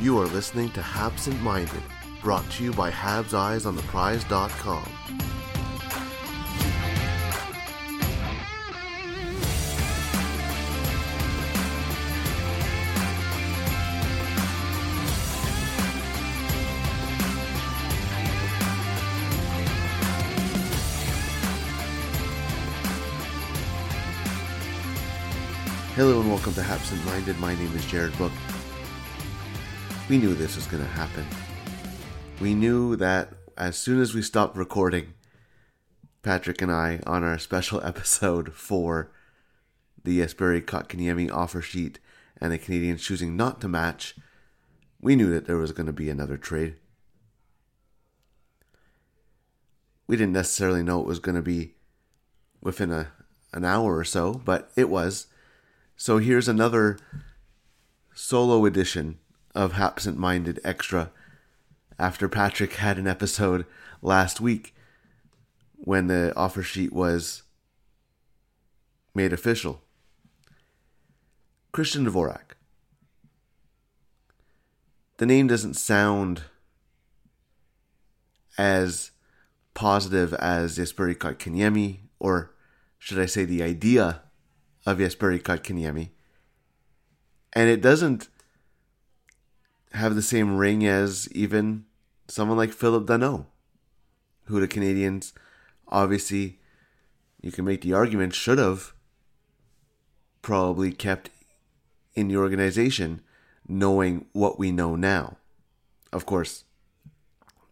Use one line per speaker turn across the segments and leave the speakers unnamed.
You are listening to Habsent Minded, brought to you by Habs Eyes on the Prize.com. Hello and welcome to Habsent Minded. My name is Jared Book. We knew this was going to happen. We knew that as soon as we stopped recording, Patrik and I, on our special episode for the Jesperi Kotkaniemi offer sheet and the Canadiens choosing not to match, we knew that there was going to be another trade. We didn't necessarily know it was going to be within a, an hour or so, but it was. So here's another solo edition of Habsent Minded Extra after Patrik had an episode last week when the offer sheet was made official. Christian Dvorak. The name doesn't sound as positive as Jesperi Kotkaniemi, or should I say the idea of Jesperi Kotkaniemi. And it doesn't have the same ring as even someone like Phillip Danault, who the Canadiens obviously, you can make the argument, should have probably kept in the organization knowing what we know now. Of course,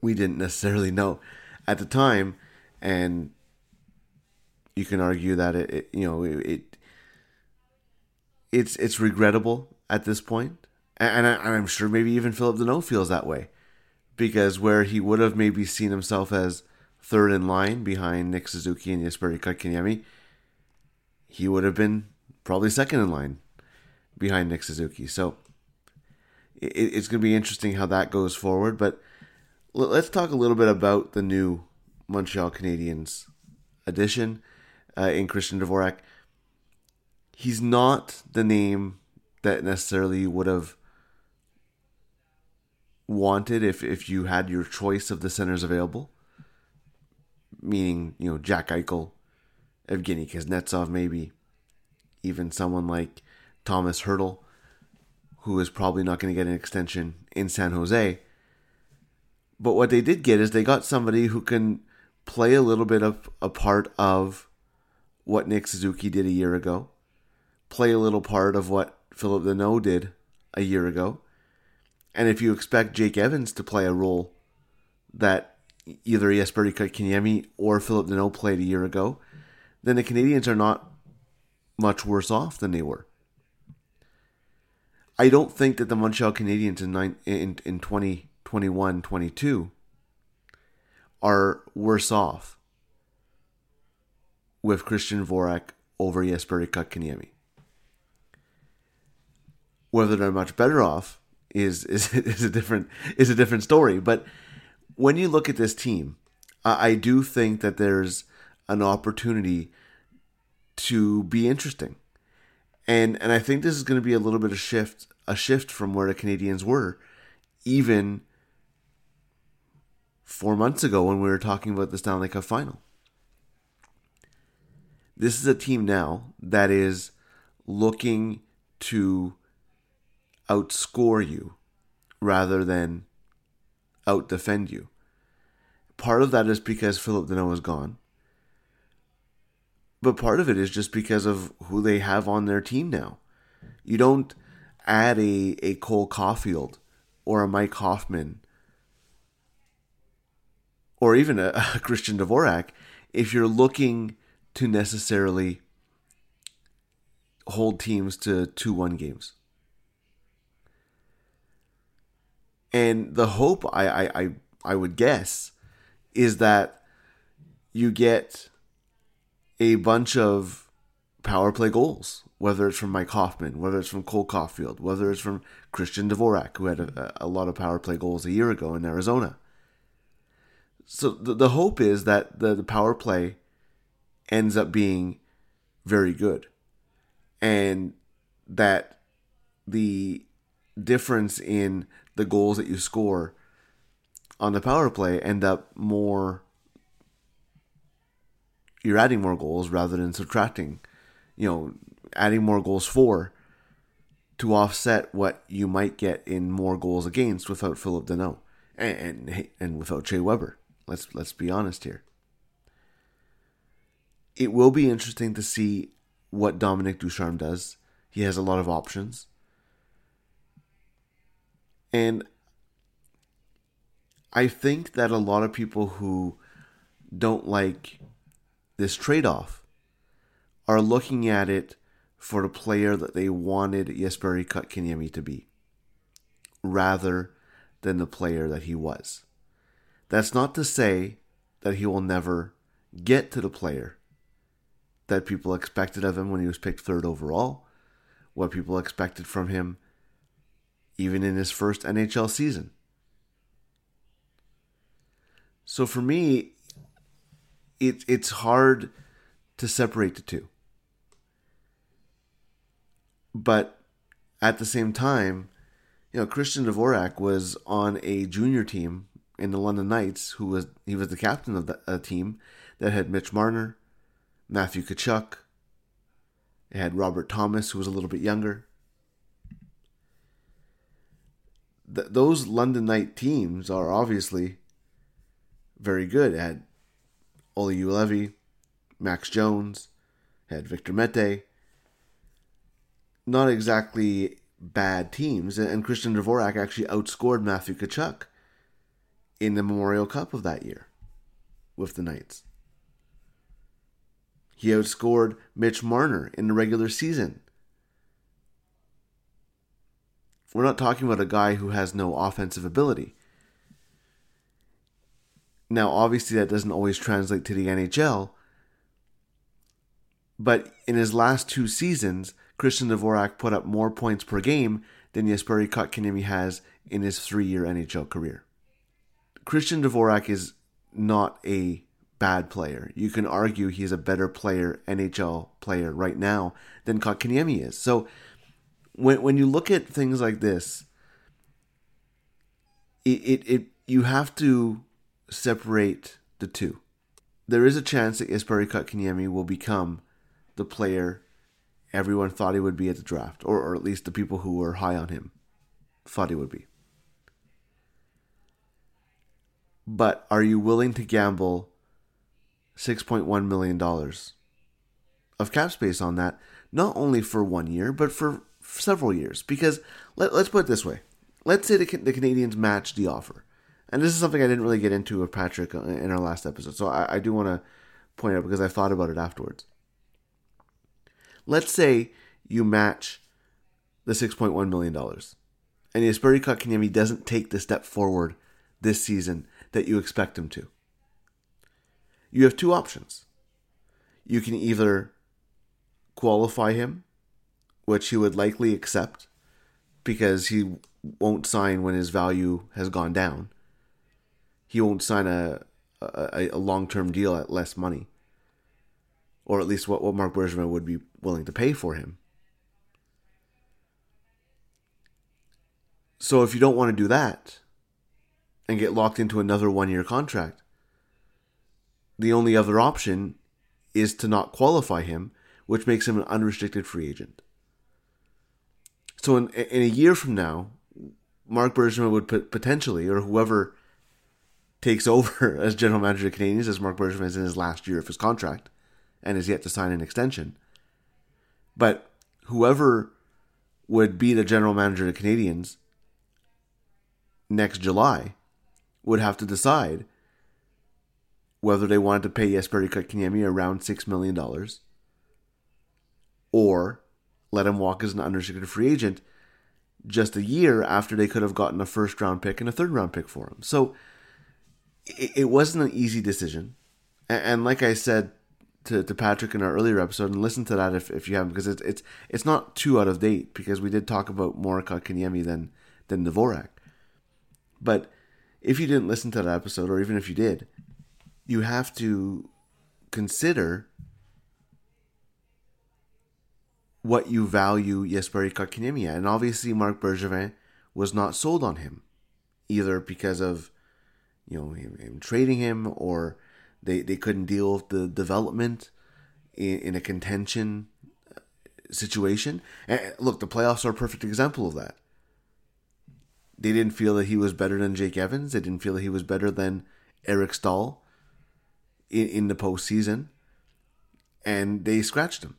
we didn't necessarily know at the time, and you can argue that it, it you know, it, it it's it's regrettable at this point, and, I, I'm sure maybe even Phillip Danault feels that way, because where he would have maybe seen himself as third in line behind Nick Suzuki and Jesperi Kotkaniemi, he would have been probably second in line behind Nick Suzuki. So it, it's going to be interesting how that goes forward. But let's talk a little bit about the new Montreal Canadiens addition uh, in Christian Dvorak he's not the name that necessarily would have wanted if, if you had your choice of the centers available. Meaning, you know, Jack Eichel, Evgeny Kuznetsov, maybe even someone like Tomas Hertl, who is probably not going to get an extension in San Jose. But what they did get is they got somebody who can play a little bit of a part of what Nick Suzuki did a year ago play a little part of what Phillip Danault did a year ago. And if you expect Jake Evans to play a role that either Jesperi Kotkaniemi or Phillip Danault played a year ago, then the Canadiens are not much worse off than they were. I don't think that the Montreal Canadiens in, nine, in, in 2021 22 are worse off with Christian Dvorak over Jesperi Kotkaniemi whether they're much better off is is is a different is a different story. But when you look at this team, I, I do think that there's an opportunity to be interesting, and and I think this is going to be a little bit of shift a shift from where the Canadiens were, even four months ago when we were talking about the Stanley Cup final. This is a team now that is looking to outscore you rather than outdefend you. Part of that is because Phillip Danault is gone. But part of it is just because of who they have on their team now. You don't add a, a Cole Caufield or a Mike Hoffman or even a, a Christian Dvorak if you're looking to necessarily hold teams to 2 1 games And the hope I, I, I, I would guess is that you get a bunch of power play goals, whether it's from Mike Hoffman, whether it's from Cole Caufield, whether it's from Christian Dvorak, who had a, a lot of power play goals a year ago in Arizona. So the, the hope is that the, the power play ends up being very good and that the difference in the goals that you score on the power play end up more you're adding more goals rather than subtracting you know adding more goals for to offset what you might get in more goals against without Phillip Danault and, and and without Shea Weber. Let's let's be honest here. It will be interesting to see what Dominique Ducharme does. He has a lot of options and I think that a lot of people who don't like this trade off are looking at it for the player that they wanted Jesperi Kotkaniemi to be, rather than the player that he was. That's not to say that he will never get to the player that people expected of him when he was picked third overall, what people expected from him even in his first NHL season. So for me, it, it's hard to separate the two. But at the same time, you know, Christian Dvorak was on a junior team in the London Knights, who was he was the captain of the a team that had Mitch Marner, Matthew Tkachuk. It had Robert Thomas, who was a little bit younger. Th- those London Knight teams are obviously very good. It had Olli Juolevi, Max Jones, had Victor Mete. Not exactly bad teams, and Christian Dvorak actually outscored Matthew Tkachuk in the Memorial Cup of that year with the Knights. He outscored Mitch Marner in the regular season we're not talking about a guy who has no offensive ability. Now, obviously, that doesn't always translate to the NHL, but in his last two seasons, Christian Dvorak put up more points per game than Jesperi Kotkaniemi has in his three-year NHL career. Christian Dvorak is not a bad player. You can argue he's a better player, NHL player right now than Kotkaniemi is. So when when you look at things like this, it, it, it you have to separate the two. There is a chance that Jesperi Kotkaniemi will become the player everyone thought he would be at the draft, or, or at least the people who were high on him thought he would be. But are you willing to gamble $6.1 million of cap space on that, not only for one year, but for several years. Because let, us put it this way: let's say the, the Canadiens match the offer, and this is something I didn't really get into with Patrik uh, in our last episode, so I, I do want to point out because I thought about it afterwards. Let's say you match the six point one million dollars, and the Jesperi Kotkaniemi doesn't take the step forward this season that you expect him to. You have two options. You can either qualify him which he would likely accept because he won't sign when his value has gone down. He won't sign a a, a long term deal at less money, or at least what, what Marc Bergevin would be willing to pay for him. So if you don't want to do that and get locked into another one year contract, the only other option is to not qualify him, which makes him an unrestricted free agent. So in in a year from now, Marc Bergevin would put potentially, or whoever takes over as general manager of Canadiens, as Marc Bergevin is in his last year of his contract and is yet to sign an extension. But whoever would be the general manager of the Canadiens next July would have to decide whether they wanted to pay Jesperi Kotkaniemi around $6 million or let him walk as an unrestricted free agent just a year after they could have gotten a first round pick and a third round pick for him. So it, wasn't an easy decision. And, like I said to, to Patrik in our earlier episode, and listen to that if, if you haven't, because it's, it's it's not too out of date because we did talk about more Kotkaniemi than than Dvorak. But if you didn't listen to that episode, or even if you did, you have to consider what you value Jesperi Kotkaniemi. And obviously, Marc Bergevin was not sold on him, either because of you know him, him trading him, or they, they couldn't deal with the development in, in a contention uh, situation. And look, the playoffs are a perfect example of that. They didn't feel that he was better than Jake Evans. They didn't feel that he was better than Eric Staal in, in the postseason. And they scratched him.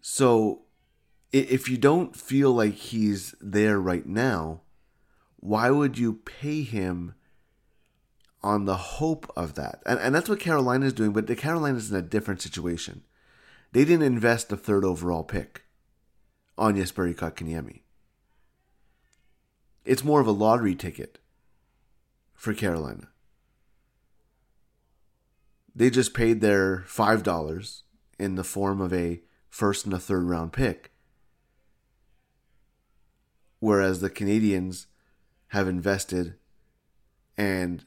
So if you don't feel like he's there right now, why would you pay him on the hope of that? And, and that's what Carolina is doing, but the Carolina is in a different situation. They didn't invest a third overall pick on Jesperi Kotkaniemi. It's more of a lottery ticket for Carolina. They just paid their $5 in the form of a first and a third round pick. Whereas the Canadiens have invested and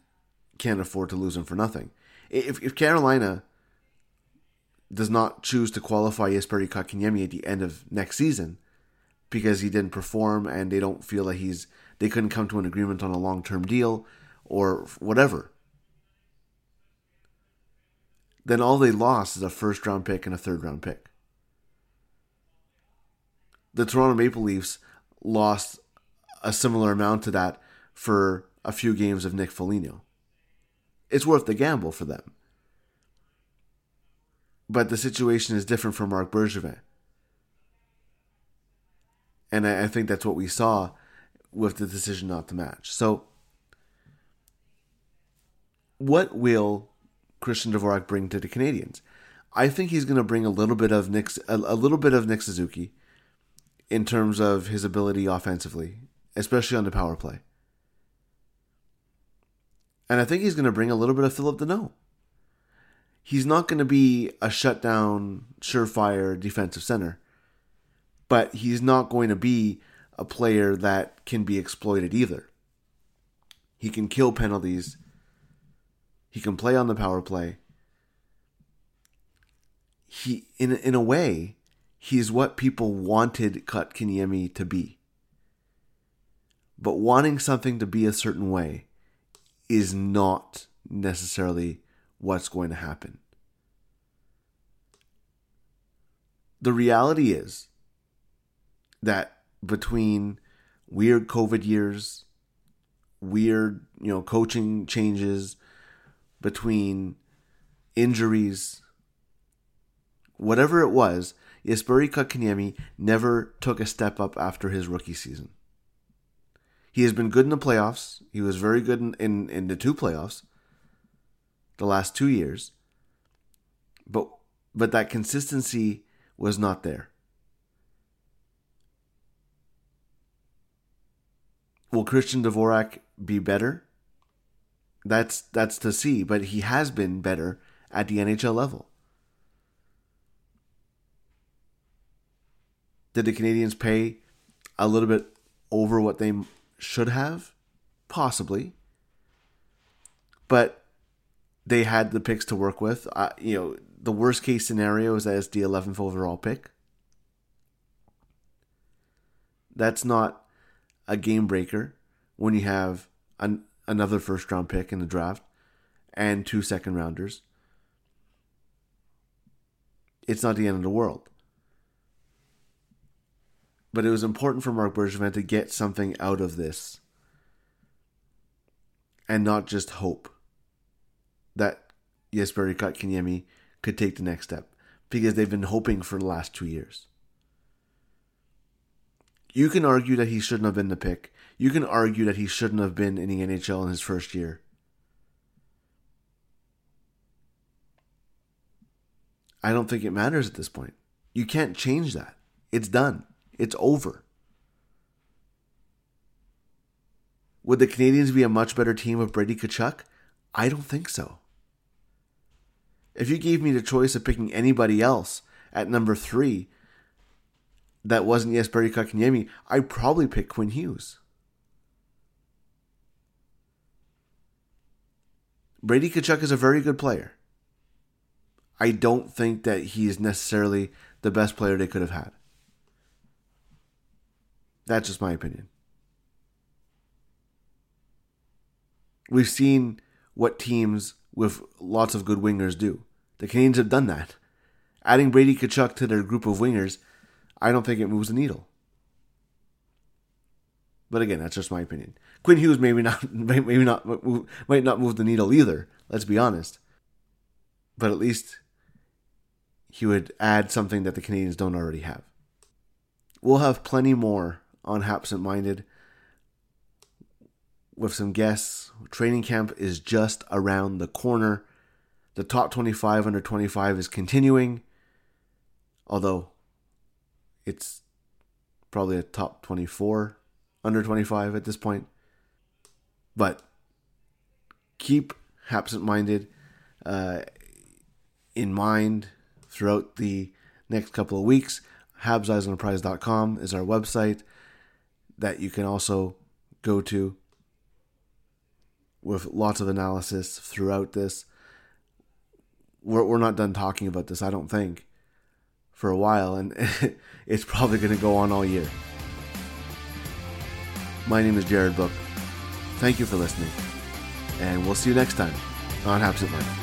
can't afford to lose him for nothing. If, if Carolina does not choose to qualify Jesperi Kotkaniemi at the end of next season because he didn't perform and they don't feel that he's they couldn't come to an agreement on a long-term deal or whatever then all they lost is a first round pick and a third round pick the Toronto Maple Leafs lost a similar amount to that for a few games of Nick Foligno. It's worth the gamble for them. But the situation is different for Marc Bergevin. And I, think that's what we saw with the decision not to match. So, what will Christian Dvorak bring to the Canadiens? I think he's going to bring a little bit of Nick, a, a little bit of Nick Suzuki in terms of his ability offensively, especially on the power play. And I think he's going to bring a little bit of Phillip Danault. He's not going to be a shutdown, surefire defensive center, but he's not going to be a player that can be exploited either. He can kill penalties. He can play on the power play. He in in a way, he's what people wanted Kotkaniemi to be. But wanting something to be a certain way is not necessarily what's going to happen. The reality is that between weird COVID years, weird, you know, coaching changes, between injuries, whatever it was, Jesperi Kotkaniemi never took a step up after his rookie season. He has been good in the playoffs. He was very good in, in, in the two playoffs, the last two years. But but that consistency was not there. Will Christian Dvorak be better? That's that's to see, but he has been better at the NHL level. Did the Canadiens pay a little bit over what they should have? Possibly. But they had the picks to work with. Uh, you know, the worst case scenario is that it's the 11th overall pick. That's not a game breaker when you have an, another first round pick in the draft and two second rounders. It's not the end of the world but it was important for Marc Bergevin to get something out of this and not just hope that Jesperi Kotkaniemi could take the next step because they've been hoping for the last two years. You can argue that he shouldn't have been the pick. You can argue that he shouldn't have been in the NHL in his first year. I don't think it matters at this point. You can't change that. It's done. It's over. Would the Canadiens be a much better team with Brady Tkachuk? I don't think so. If you gave me the choice of picking anybody else at number three that wasn't Jesperi Kotkaniemi, I'd probably pick Quinn Hughes. Brady Tkachuk is a very good player. I don't think that he is necessarily the best player they could have had. That's just my opinion. We've seen what teams with lots of good wingers do. The Canadiens have done that. Adding Brady Tkachuk to their group of wingers, I don't think it moves the needle. But again, that's just my opinion. Quinn Hughes maybe not, maybe not, might not move the needle either. Let's be honest. But at least he would add something that the Canadiens don't already have. We'll have plenty more on Habsent Minded with some guests. Training camp is just around the corner. The top 25 under 25 is continuing, although it's probably a top 24 under 25 at this point. But keep Habsent Minded uh, in mind throughout the next couple of weeks. HabsEyesOnPrize.com is our website that you can also go to with lots of analysis throughout this. We're, we're not done talking about this, I don't think, for a while, and it's probably going to go on all year. My name is Jared Book. Thank you for listening, and we'll see you next time on Absent Mind.